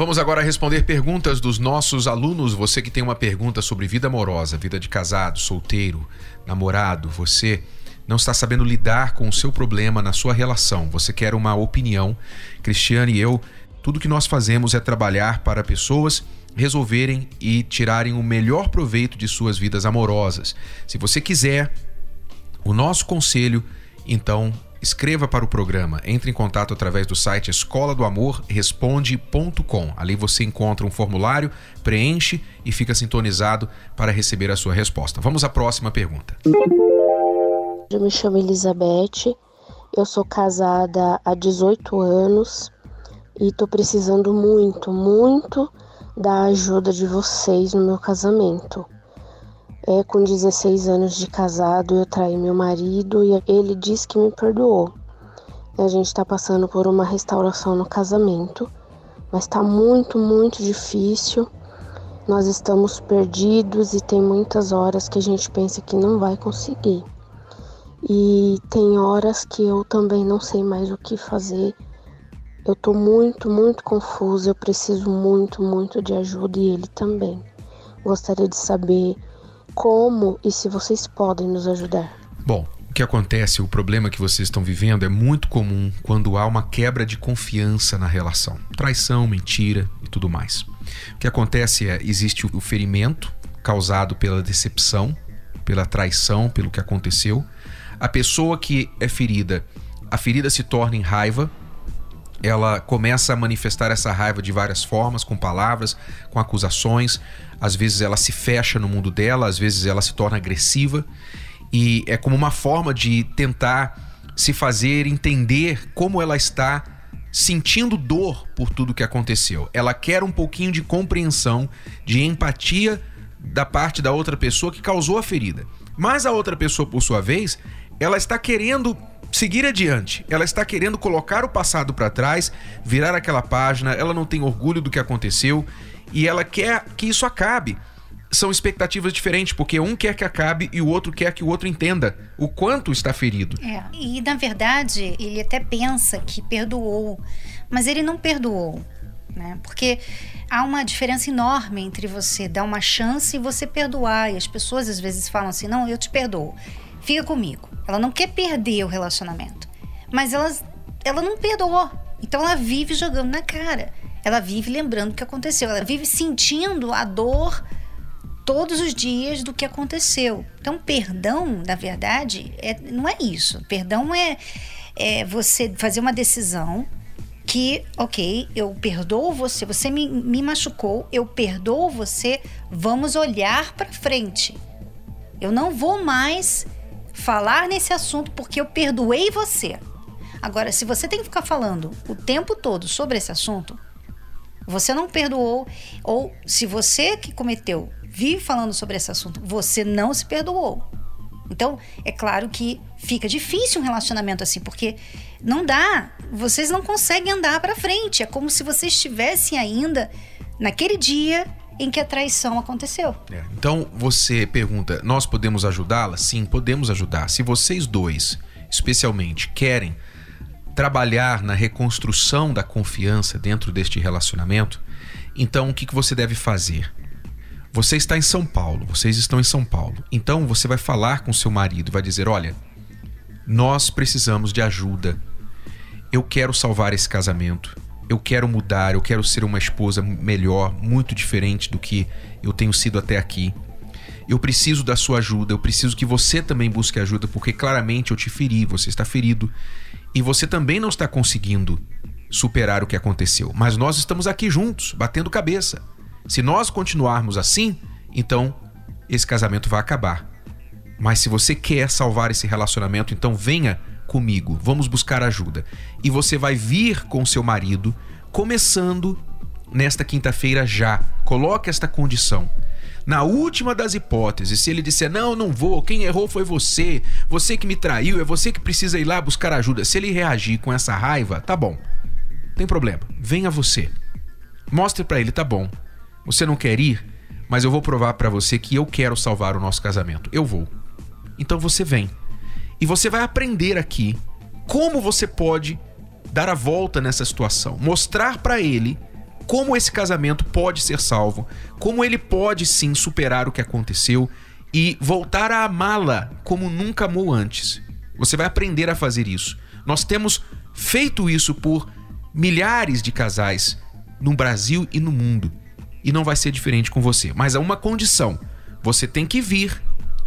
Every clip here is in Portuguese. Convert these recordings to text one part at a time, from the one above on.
Vamos agora responder perguntas dos nossos alunos. Você que tem uma pergunta sobre vida amorosa, vida de casado, solteiro, namorado, você não está sabendo lidar com o seu problema na sua relação, você quer uma opinião. Cristiane e eu, tudo que nós fazemos é trabalhar para pessoas resolverem e tirarem o melhor proveito de suas vidas amorosas. Se você quiser o nosso conselho, então escreva para o programa. Entre em contato através do site escola do amor responde.com. Ali você encontra um formulário, preenche e fica sintonizado para receber a sua resposta. Vamos à próxima pergunta. Eu me chamo Elizabeth, eu sou casada há 18 anos e estou precisando muito, muito da ajuda de vocês no meu casamento. É, com 16 anos de casado, eu traí meu marido e ele disse que me perdoou. A gente está passando por uma restauração no casamento, mas está muito, muito difícil. Nós estamos perdidos e tem muitas horas que a gente pensa que não vai conseguir. E tem horas que eu também não sei mais o que fazer eu tô muito, muito confusa, eu preciso muito, muito de ajuda e ele também. Gostaria de saber como e se vocês podem nos ajudar. Bom, o que acontece, o problema que vocês estão vivendo é muito comum quando há uma quebra de confiança na relação. Traição, mentira e tudo mais. O que acontece é, existe o ferimento causado pela decepção, pela traição, pelo que aconteceu. A pessoa que é ferida, a ferida se torna em raiva, ela começa a manifestar essa raiva de várias formas, com palavras, com acusações. Às vezes ela se fecha no mundo dela, às vezes ela se torna agressiva. E é como uma forma de tentar se fazer entender como ela está sentindo dor por tudo que aconteceu. Ela quer um pouquinho de compreensão, de empatia da parte da outra pessoa que causou a ferida. Mas a outra pessoa, por sua vez, ela está querendo seguir adiante. Ela está querendo colocar o passado para trás, virar aquela página, ela não tem orgulho do que aconteceu e ela quer que isso acabe. São expectativas diferentes, porque um quer que acabe e o outro quer que o outro entenda o quanto está ferido. É, e na verdade, ele até pensa que perdoou, mas ele não perdoou. Né? Porque há uma diferença enorme entre você dar uma chance e você perdoar. E as pessoas às vezes falam assim: não, eu te perdoo, fica comigo. Ela não quer perder o relacionamento. Mas ela, ela não perdoou. Então ela vive jogando na cara. Ela vive lembrando o que aconteceu. Ela vive sentindo a dor todos os dias do que aconteceu. Então, perdão, na verdade, é, não é isso. Perdão é, é você fazer uma decisão que, ok, eu perdoo você, você me, me machucou, eu perdoo você, vamos olhar para frente. Eu não vou mais falar nesse assunto porque eu perdoei você. Agora, se você tem que ficar falando o tempo todo sobre esse assunto, você não perdoou, ou se você que cometeu vive falando sobre esse assunto, você não se perdoou. Então, é claro que fica difícil um relacionamento assim, porque não dá, vocês não conseguem andar para frente. É como se vocês estivessem ainda naquele dia em que a traição aconteceu. É. Então você pergunta: nós podemos ajudá-la? Sim, podemos ajudar. Se vocês dois, especialmente, querem trabalhar na reconstrução da confiança dentro deste relacionamento, então o que, que você deve fazer? Você está em São Paulo, vocês estão em São Paulo. Então você vai falar com seu marido, vai dizer: olha, nós precisamos de ajuda. Eu quero salvar esse casamento eu quero mudar, eu quero ser uma esposa melhor, muito diferente do que eu tenho sido até aqui. Eu preciso da sua ajuda, eu preciso que você também busque ajuda, porque claramente eu te feri, você está ferido e você também não está conseguindo superar o que aconteceu. Mas nós estamos aqui juntos, batendo cabeça. Se nós continuarmos assim, então esse casamento vai acabar. Mas se você quer salvar esse relacionamento, então venha comigo, vamos buscar ajuda. E você vai vir com seu marido, começando nesta quinta-feira já. Coloque esta condição. Na última das hipóteses, se ele disser não, não vou, quem errou foi você, você que me traiu, é você que precisa ir lá buscar ajuda. Se ele reagir com essa raiva, tá bom. Tem problema. Venha você. Mostre para ele, tá bom. Você não quer ir, mas eu vou provar para você que eu quero salvar o nosso casamento. Eu vou. Então você vem. E você vai aprender aqui como você pode dar a volta nessa situação, mostrar para ele como esse casamento pode ser salvo, como ele pode sim superar o que aconteceu e voltar a amá-la como nunca amou antes. Você vai aprender a fazer isso. Nós temos feito isso por milhares de casais no Brasil e no mundo. E não vai ser diferente com você. Mas há uma condição: você tem que vir,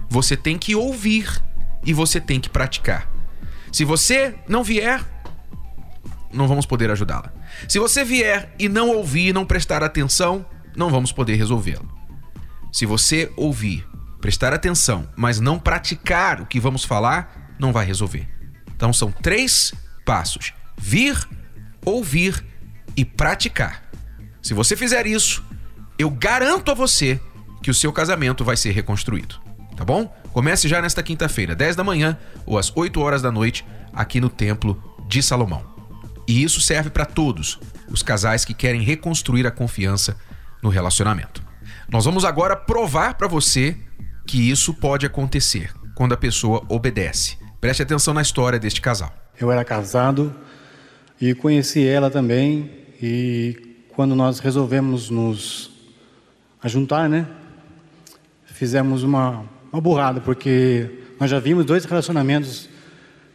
você tem que ouvir e você tem que praticar. Se você não vier, não vamos poder ajudá-la. Se você vier e não ouvir, não prestar atenção, não vamos poder resolvê-lo. Se você ouvir, prestar atenção, mas não praticar o que vamos falar, não vai resolver. Então são três passos: vir, ouvir e praticar. Se você fizer isso, eu garanto a você que o seu casamento vai ser reconstruído. Tá bom? Comece já nesta quinta-feira, 10 da manhã ou às 8 horas da noite, aqui no Templo de Salomão. E isso serve para todos os casais que querem reconstruir a confiança no relacionamento. Nós vamos agora provar para você que isso pode acontecer quando a pessoa obedece. Preste atenção na história deste casal. Eu era casado e conheci ela também e quando nós resolvemos nos juntar, né? Fizemos uma, uma burrada porque nós já vimos dois relacionamentos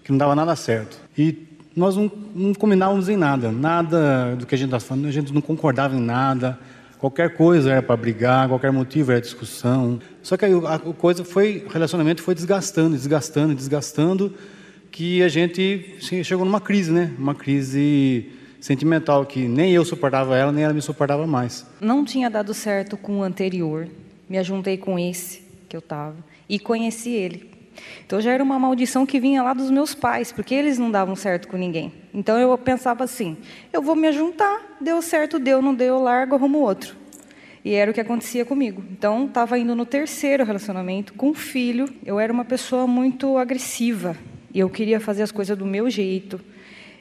que não dava nada certo. E nós não, não combinávamos em nada, nada do que a gente estava falando, a gente não concordava em nada. Qualquer coisa era para brigar, qualquer motivo era discussão. Só que a coisa foi, o relacionamento foi desgastando, desgastando, desgastando, que a gente chegou numa crise, né? Uma crise sentimental que nem eu suportava ela, nem ela me suportava mais. Não tinha dado certo com o anterior. Me ajuntei com esse que eu estava e conheci ele. Então já era uma maldição que vinha lá dos meus pais, porque eles não davam certo com ninguém. Então eu pensava assim: eu vou me juntar, deu certo, deu, não deu, eu largo, arrumo outro. E era o que acontecia comigo. Então estava indo no terceiro relacionamento com um filho. Eu era uma pessoa muito agressiva e eu queria fazer as coisas do meu jeito.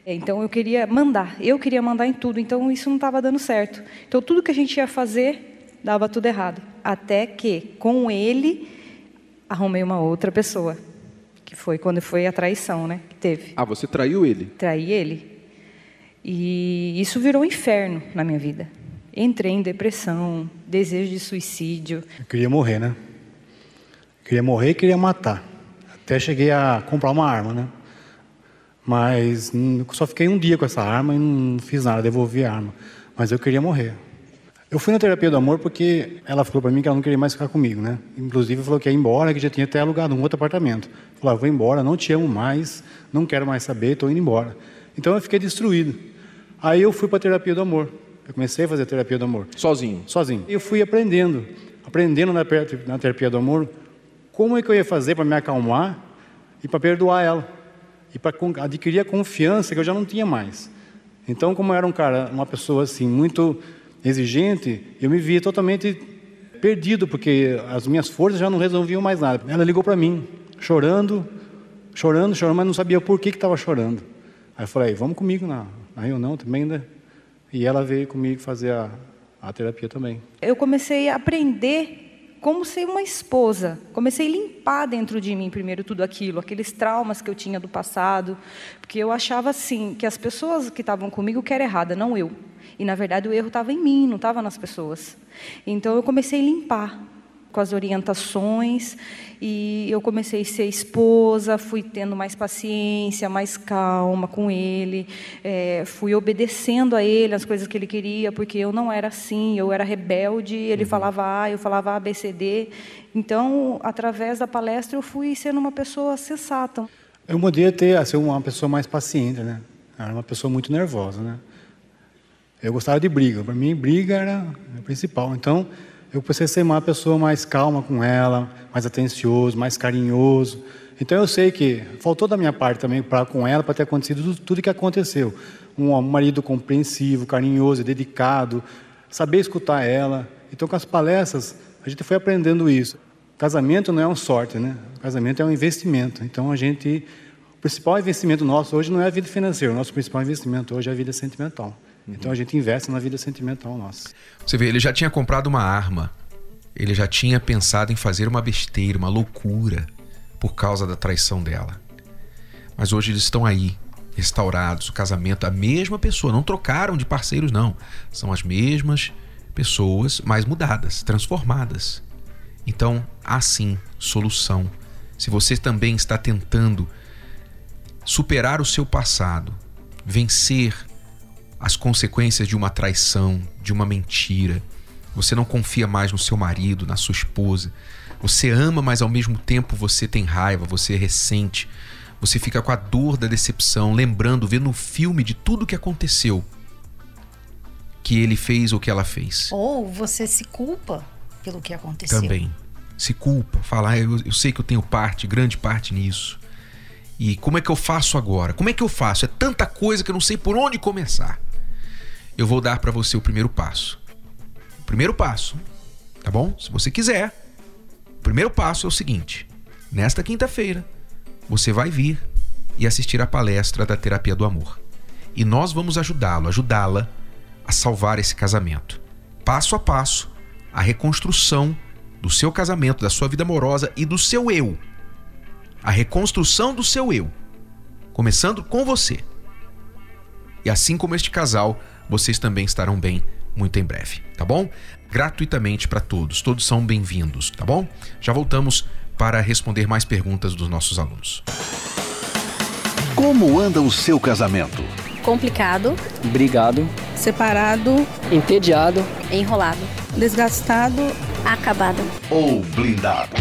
Então eu queria mandar, eu queria mandar em tudo. Então isso não estava dando certo. Então tudo que a gente ia fazer dava tudo errado. Até que com ele arrumei uma outra pessoa, que foi quando foi a traição, né? Que teve. Ah, você traiu ele? Traí ele. E isso virou um inferno na minha vida. Entrei em depressão, desejo de suicídio. Eu queria morrer, né? queria morrer e queria matar. Até cheguei a comprar uma arma, né? Mas só fiquei um dia com essa arma e não fiz nada, devolvi a arma. Mas eu queria morrer. Eu fui na terapia do amor porque ela falou para mim que ela não queria mais ficar comigo, né? Inclusive falou que ia embora, que já tinha até alugado um outro apartamento. Falou: ah, vou embora, não te amo mais, não quero mais saber, estou indo embora. Então eu fiquei destruído. Aí eu fui para a terapia do amor. Eu comecei a fazer a terapia do amor. Sozinho? Sozinho. Eu fui aprendendo, aprendendo na, na terapia do amor, como é que eu ia fazer para me acalmar e para perdoar ela. E para adquirir a confiança que eu já não tinha mais. Então, como eu era um cara, uma pessoa assim, muito exigente, eu me via totalmente perdido, porque as minhas forças já não resolviam mais nada. Ela ligou para mim, chorando, chorando, chorando, mas não sabia por que estava chorando. Aí eu falei, vamos comigo na, na reunião também, né? E ela veio comigo fazer a, a terapia também. Eu comecei a aprender como ser uma esposa. Comecei a limpar dentro de mim primeiro tudo aquilo, aqueles traumas que eu tinha do passado, porque eu achava assim que as pessoas que estavam comigo que era errada, não eu. E na verdade o erro estava em mim, não estava nas pessoas. Então eu comecei a limpar com as orientações e eu comecei a ser esposa, fui tendo mais paciência, mais calma com ele, é, fui obedecendo a ele as coisas que ele queria, porque eu não era assim, eu era rebelde, ele uhum. falava A, eu falava ABCD. Então, através da palestra, eu fui sendo uma pessoa sensata. Eu podia ter ser uma pessoa mais paciente, né? era uma pessoa muito nervosa, né? Eu gostava de briga. Para mim, briga era o principal. Então, eu precisei ser uma pessoa mais calma com ela, mais atencioso, mais carinhoso. Então, eu sei que faltou da minha parte também para com ela para ter acontecido tudo, tudo que aconteceu. Um marido compreensivo, carinhoso, dedicado, saber escutar ela. Então, com as palestras, a gente foi aprendendo isso. Casamento não é uma sorte, né? Casamento é um investimento. Então a gente o principal investimento nosso hoje não é a vida financeira, o nosso principal investimento hoje é a vida sentimental. Então a gente investe na vida sentimental nossa. Você vê, ele já tinha comprado uma arma, ele já tinha pensado em fazer uma besteira, uma loucura, por causa da traição dela. Mas hoje eles estão aí, restaurados, o casamento, a mesma pessoa, não trocaram de parceiros, não. São as mesmas pessoas, mas mudadas, transformadas. Então, há sim solução. Se você também está tentando superar o seu passado, vencer as consequências de uma traição, de uma mentira. Você não confia mais no seu marido, na sua esposa. Você ama, mas ao mesmo tempo você tem raiva, você ressente. Você fica com a dor da decepção, lembrando, vendo o filme de tudo que aconteceu que ele fez ou que ela fez. Ou você se culpa pelo que aconteceu. Também. Se culpa, falar, ah, eu, eu sei que eu tenho parte, grande parte nisso. E como é que eu faço agora? Como é que eu faço? É tanta coisa que eu não sei por onde começar. Eu vou dar para você o primeiro passo. O primeiro passo, tá bom? Se você quiser, o primeiro passo é o seguinte: nesta quinta-feira, você vai vir e assistir a palestra da terapia do amor. E nós vamos ajudá-lo, ajudá-la a salvar esse casamento. Passo a passo, a reconstrução do seu casamento, da sua vida amorosa e do seu eu a reconstrução do seu eu, começando com você. E assim como este casal, vocês também estarão bem muito em breve, tá bom? Gratuitamente para todos, todos são bem-vindos, tá bom? Já voltamos para responder mais perguntas dos nossos alunos. Como anda o seu casamento? Complicado, brigado, separado, entediado, enrolado, desgastado, acabado ou blindado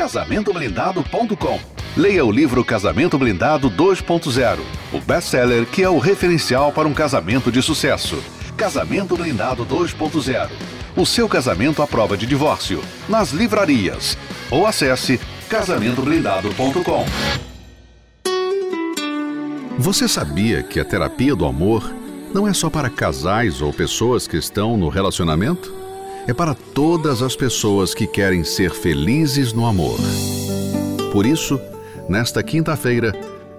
casamentoblindado.com. Leia o livro Casamento Blindado 2.0, o best-seller que é o referencial para um casamento de sucesso. Casamento Blindado 2.0. O seu casamento à prova de divórcio. Nas livrarias. Ou acesse casamentoblindado.com. Você sabia que a terapia do amor não é só para casais ou pessoas que estão no relacionamento? é para todas as pessoas que querem ser felizes no amor. Por isso, nesta quinta-feira,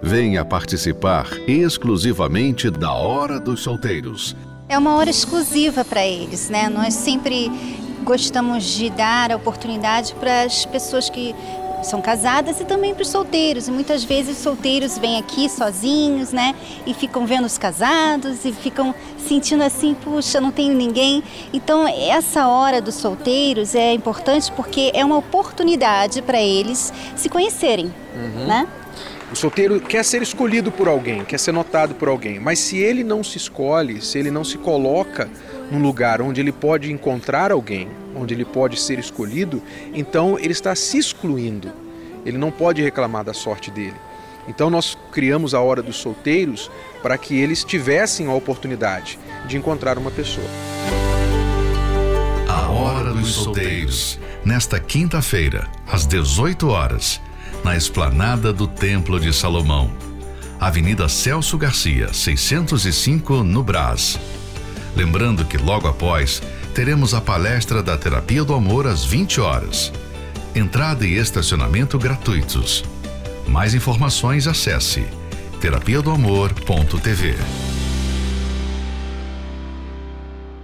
venha participar exclusivamente da Hora dos Solteiros. É uma hora exclusiva para eles, né? Nós sempre gostamos de dar a oportunidade para as pessoas que são casadas e também para os solteiros. E muitas vezes os solteiros vêm aqui sozinhos, né? E ficam vendo os casados e ficam sentindo assim, puxa, não tenho ninguém. Então, essa hora dos solteiros é importante porque é uma oportunidade para eles se conhecerem, uhum. né? O solteiro quer ser escolhido por alguém, quer ser notado por alguém, mas se ele não se escolhe, se ele não se coloca num lugar onde ele pode encontrar alguém, onde ele pode ser escolhido, então ele está se excluindo. Ele não pode reclamar da sorte dele. Então nós criamos a hora dos solteiros para que eles tivessem a oportunidade de encontrar uma pessoa. A hora dos solteiros, nesta quinta-feira, às 18 horas, na esplanada do Templo de Salomão, Avenida Celso Garcia, 605, no Brás. Lembrando que logo após teremos a palestra da Terapia do Amor às 20 horas. Entrada e estacionamento gratuitos. Mais informações acesse terapia do amor.tv.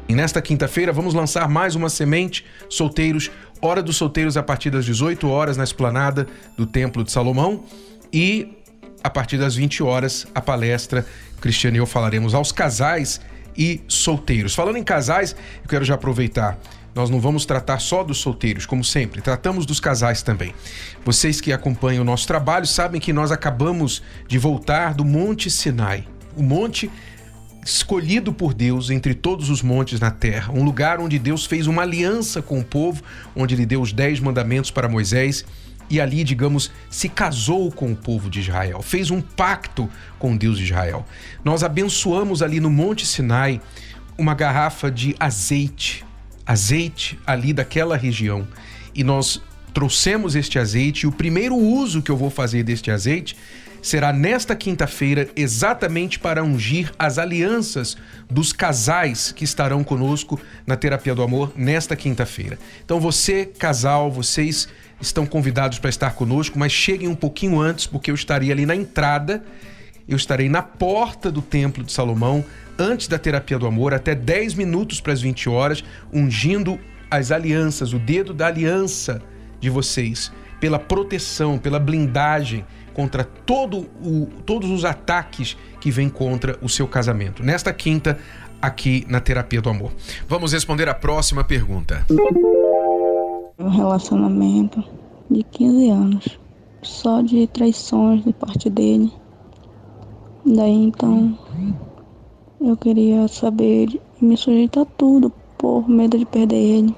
E nesta quinta-feira vamos lançar mais uma semente solteiros, hora dos solteiros a partir das 18 horas na esplanada do Templo de Salomão e a partir das 20 horas a palestra Cristiane e eu falaremos aos casais e solteiros. Falando em casais, eu quero já aproveitar. Nós não vamos tratar só dos solteiros, como sempre, tratamos dos casais também. Vocês que acompanham o nosso trabalho sabem que nós acabamos de voltar do Monte Sinai. O monte escolhido por Deus entre todos os montes na terra, um lugar onde Deus fez uma aliança com o povo, onde ele deu os dez mandamentos para Moisés e ali, digamos, se casou com o povo de Israel, fez um pacto com Deus de Israel. Nós abençoamos ali no Monte Sinai uma garrafa de azeite, azeite ali daquela região, e nós trouxemos este azeite. E o primeiro uso que eu vou fazer deste azeite será nesta quinta-feira, exatamente para ungir as alianças dos casais que estarão conosco na Terapia do Amor nesta quinta-feira. Então, você, casal, vocês estão convidados para estar conosco, mas cheguem um pouquinho antes, porque eu estarei ali na entrada, eu estarei na porta do Templo de Salomão, antes da Terapia do Amor, até 10 minutos para as 20 horas, ungindo as alianças, o dedo da aliança de vocês, pela proteção, pela blindagem contra todo o, todos os ataques que vêm contra o seu casamento. Nesta quinta, aqui na Terapia do Amor. Vamos responder a próxima pergunta. Um relacionamento de 15 anos, só de traições de parte dele. Daí então eu queria saber me sujeitar a tudo por medo de perder ele.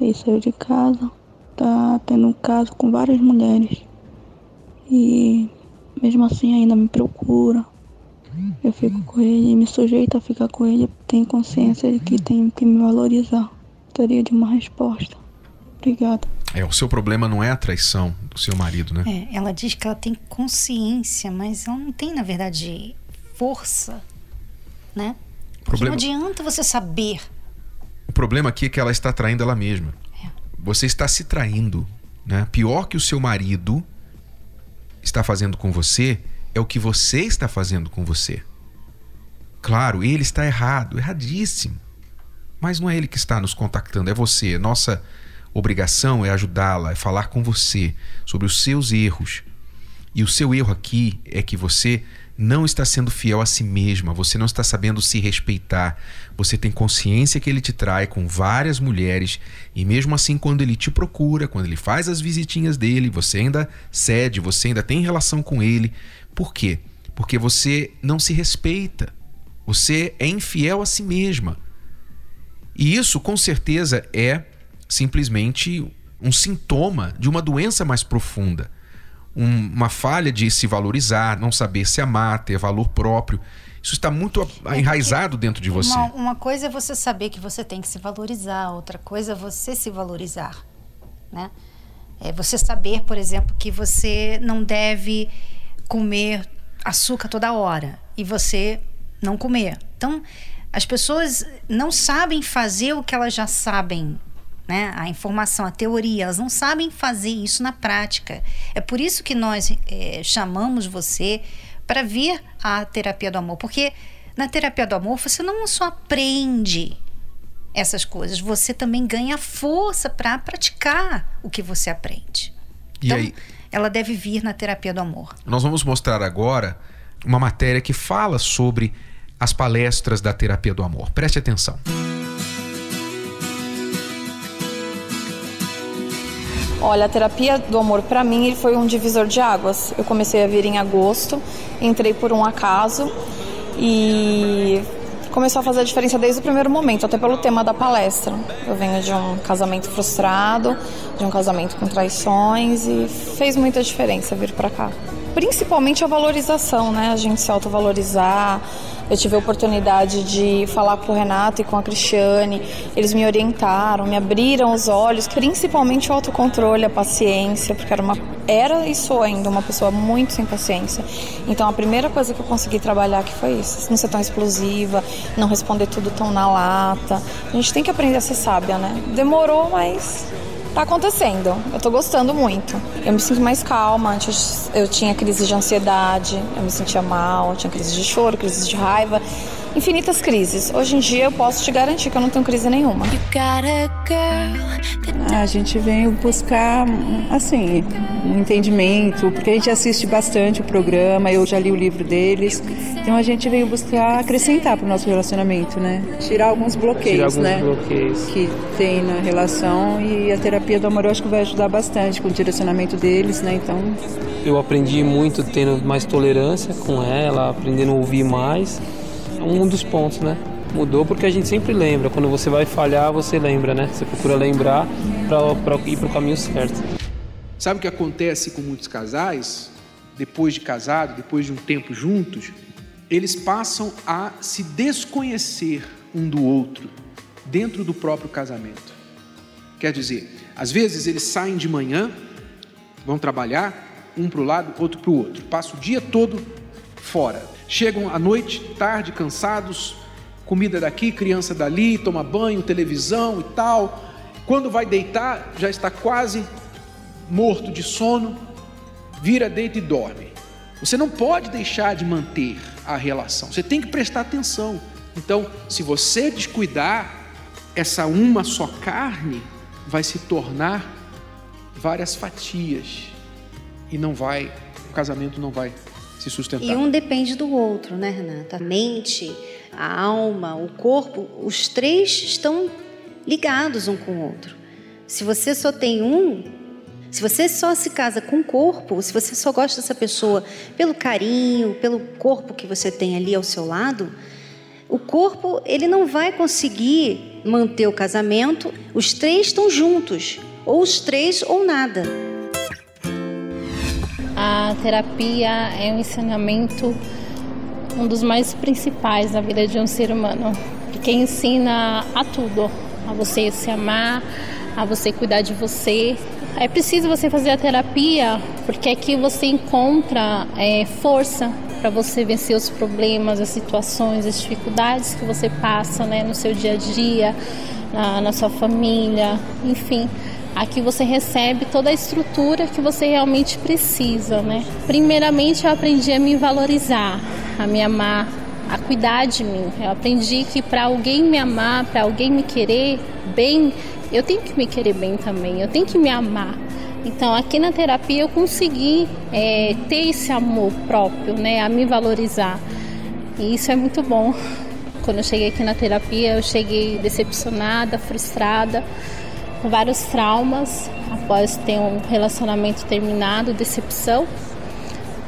Ele saiu de casa, tá tendo um caso com várias mulheres. E mesmo assim ainda me procura. Eu fico com ele e me sujeito a ficar com ele. Tenho consciência de que tenho que me valorizar. Gostaria de uma resposta. Obrigada. É, o seu problema não é a traição do seu marido, né? É, ela diz que ela tem consciência, mas ela não tem, na verdade, força, né? Problema- não adianta você saber. O problema aqui é que ela está traindo ela mesma. Você está se traindo, né? Pior que o seu marido está fazendo com você é o que você está fazendo com você. Claro, ele está errado, erradíssimo. Mas não é ele que está nos contactando, é você. Nossa obrigação é ajudá-la, é falar com você sobre os seus erros. E o seu erro aqui é que você não está sendo fiel a si mesma, você não está sabendo se respeitar. Você tem consciência que ele te trai com várias mulheres e mesmo assim quando ele te procura, quando ele faz as visitinhas dele, você ainda cede, você ainda tem relação com ele. Por quê? Porque você não se respeita. Você é infiel a si mesma. E isso, com certeza, é simplesmente um sintoma de uma doença mais profunda. Um- uma falha de se valorizar, não saber se amar, ter valor próprio. Isso está muito a- enraizado dentro de você. Uma, uma coisa é você saber que você tem que se valorizar, outra coisa é você se valorizar, né? É você saber, por exemplo, que você não deve comer açúcar toda hora e você não comer. Então, as pessoas não sabem fazer o que elas já sabem, né? A informação, a teoria, elas não sabem fazer isso na prática. É por isso que nós eh, chamamos você para vir à terapia do amor, porque na terapia do amor você não só aprende essas coisas, você também ganha força para praticar o que você aprende. E aí, Ela deve vir na terapia do amor. nós vamos mostrar agora uma matéria que fala sobre as palestras da terapia do amor. Preste atenção. Olha, a terapia do amor para mim foi um divisor de águas. Eu comecei a vir em agosto, entrei por um acaso e começou a fazer a diferença desde o primeiro momento, até pelo tema da palestra. Eu venho de um casamento frustrado, de um casamento com traições e fez muita diferença vir para cá. Principalmente a valorização, né? A gente se autovalorizar. Eu tive a oportunidade de falar com o Renato e com a Cristiane. Eles me orientaram, me abriram os olhos, principalmente o autocontrole, a paciência, porque era uma era e sou ainda uma pessoa muito sem paciência. Então a primeira coisa que eu consegui trabalhar que foi isso, não ser tão explosiva, não responder tudo tão na lata. A gente tem que aprender a ser sábia, né? Demorou, mas tá acontecendo. Eu tô gostando muito. Eu me sinto mais calma. Antes eu tinha crise de ansiedade, eu me sentia mal, tinha crise de choro, crise de raiva, infinitas crises. Hoje em dia eu posso te garantir que eu não tenho crise nenhuma. A gente veio buscar, assim, um entendimento, porque a gente assiste bastante o programa, eu já li o livro deles, então a gente veio buscar acrescentar para o nosso relacionamento, né? Tirar alguns bloqueios, Tirar alguns né? bloqueios. Que tem na relação e a terapia do amor eu acho que vai ajudar bastante com o direcionamento deles, né? Então, Eu aprendi muito tendo mais tolerância com ela, aprendendo a ouvir mais. Um dos pontos, né? Mudou porque a gente sempre lembra. Quando você vai falhar, você lembra, né? Você procura lembrar para ir para o caminho certo. Sabe o que acontece com muitos casais? Depois de casado, depois de um tempo juntos, eles passam a se desconhecer um do outro dentro do próprio casamento. Quer dizer, às vezes eles saem de manhã, vão trabalhar, um para o lado, outro para o outro. Passa o dia todo fora. Chegam à noite, tarde, cansados, comida daqui, criança dali, toma banho, televisão e tal. Quando vai deitar, já está quase morto de sono, vira, deita e dorme. Você não pode deixar de manter a relação, você tem que prestar atenção. Então, se você descuidar, essa uma só carne vai se tornar várias fatias e não vai, o casamento não vai se sustentar. E um depende do outro, né, Renata? A mente, a alma, o corpo, os três estão ligados um com o outro. Se você só tem um, se você só se casa com o corpo, se você só gosta dessa pessoa pelo carinho, pelo corpo que você tem ali ao seu lado, o corpo ele não vai conseguir manter o casamento. Os três estão juntos, ou os três ou nada. A terapia é um ensinamento um dos mais principais na vida de um ser humano, porque ensina a tudo, a você se amar, a você cuidar de você. É preciso você fazer a terapia porque aqui você encontra é, força para você vencer os problemas, as situações, as dificuldades que você passa né, no seu dia a dia, na, na sua família, enfim. Aqui você recebe toda a estrutura que você realmente precisa, né? Primeiramente, eu aprendi a me valorizar, a me amar, a cuidar de mim. Eu aprendi que para alguém me amar, para alguém me querer bem, eu tenho que me querer bem também, eu tenho que me amar. Então, aqui na terapia eu consegui é, ter esse amor próprio, né, a me valorizar. E isso é muito bom. Quando eu cheguei aqui na terapia, eu cheguei decepcionada, frustrada, com vários traumas após ter um relacionamento terminado, decepção.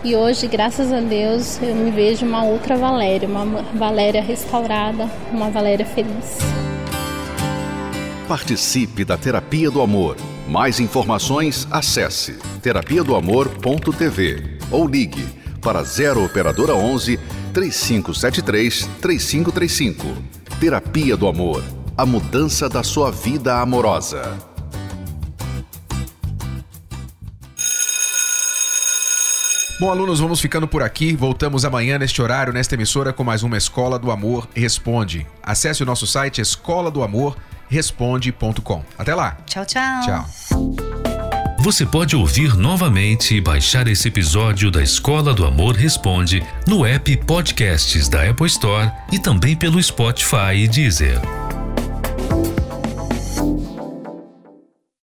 E hoje, graças a Deus, eu me vejo uma outra Valéria, uma Valéria restaurada, uma Valéria feliz. Participe da Terapia do Amor. Mais informações, acesse terapia do amor.tv ou ligue para 0 operadora 11 3573 3535. Terapia do Amor. A mudança da sua vida amorosa. Bom, alunos, vamos ficando por aqui. Voltamos amanhã neste horário, nesta emissora, com mais uma Escola do Amor Responde. Acesse o nosso site escola do amor responde.com. Até lá. Tchau, tchau. Tchau. Você pode ouvir novamente e baixar esse episódio da Escola do Amor Responde no app Podcasts da Apple Store e também pelo Spotify e Deezer.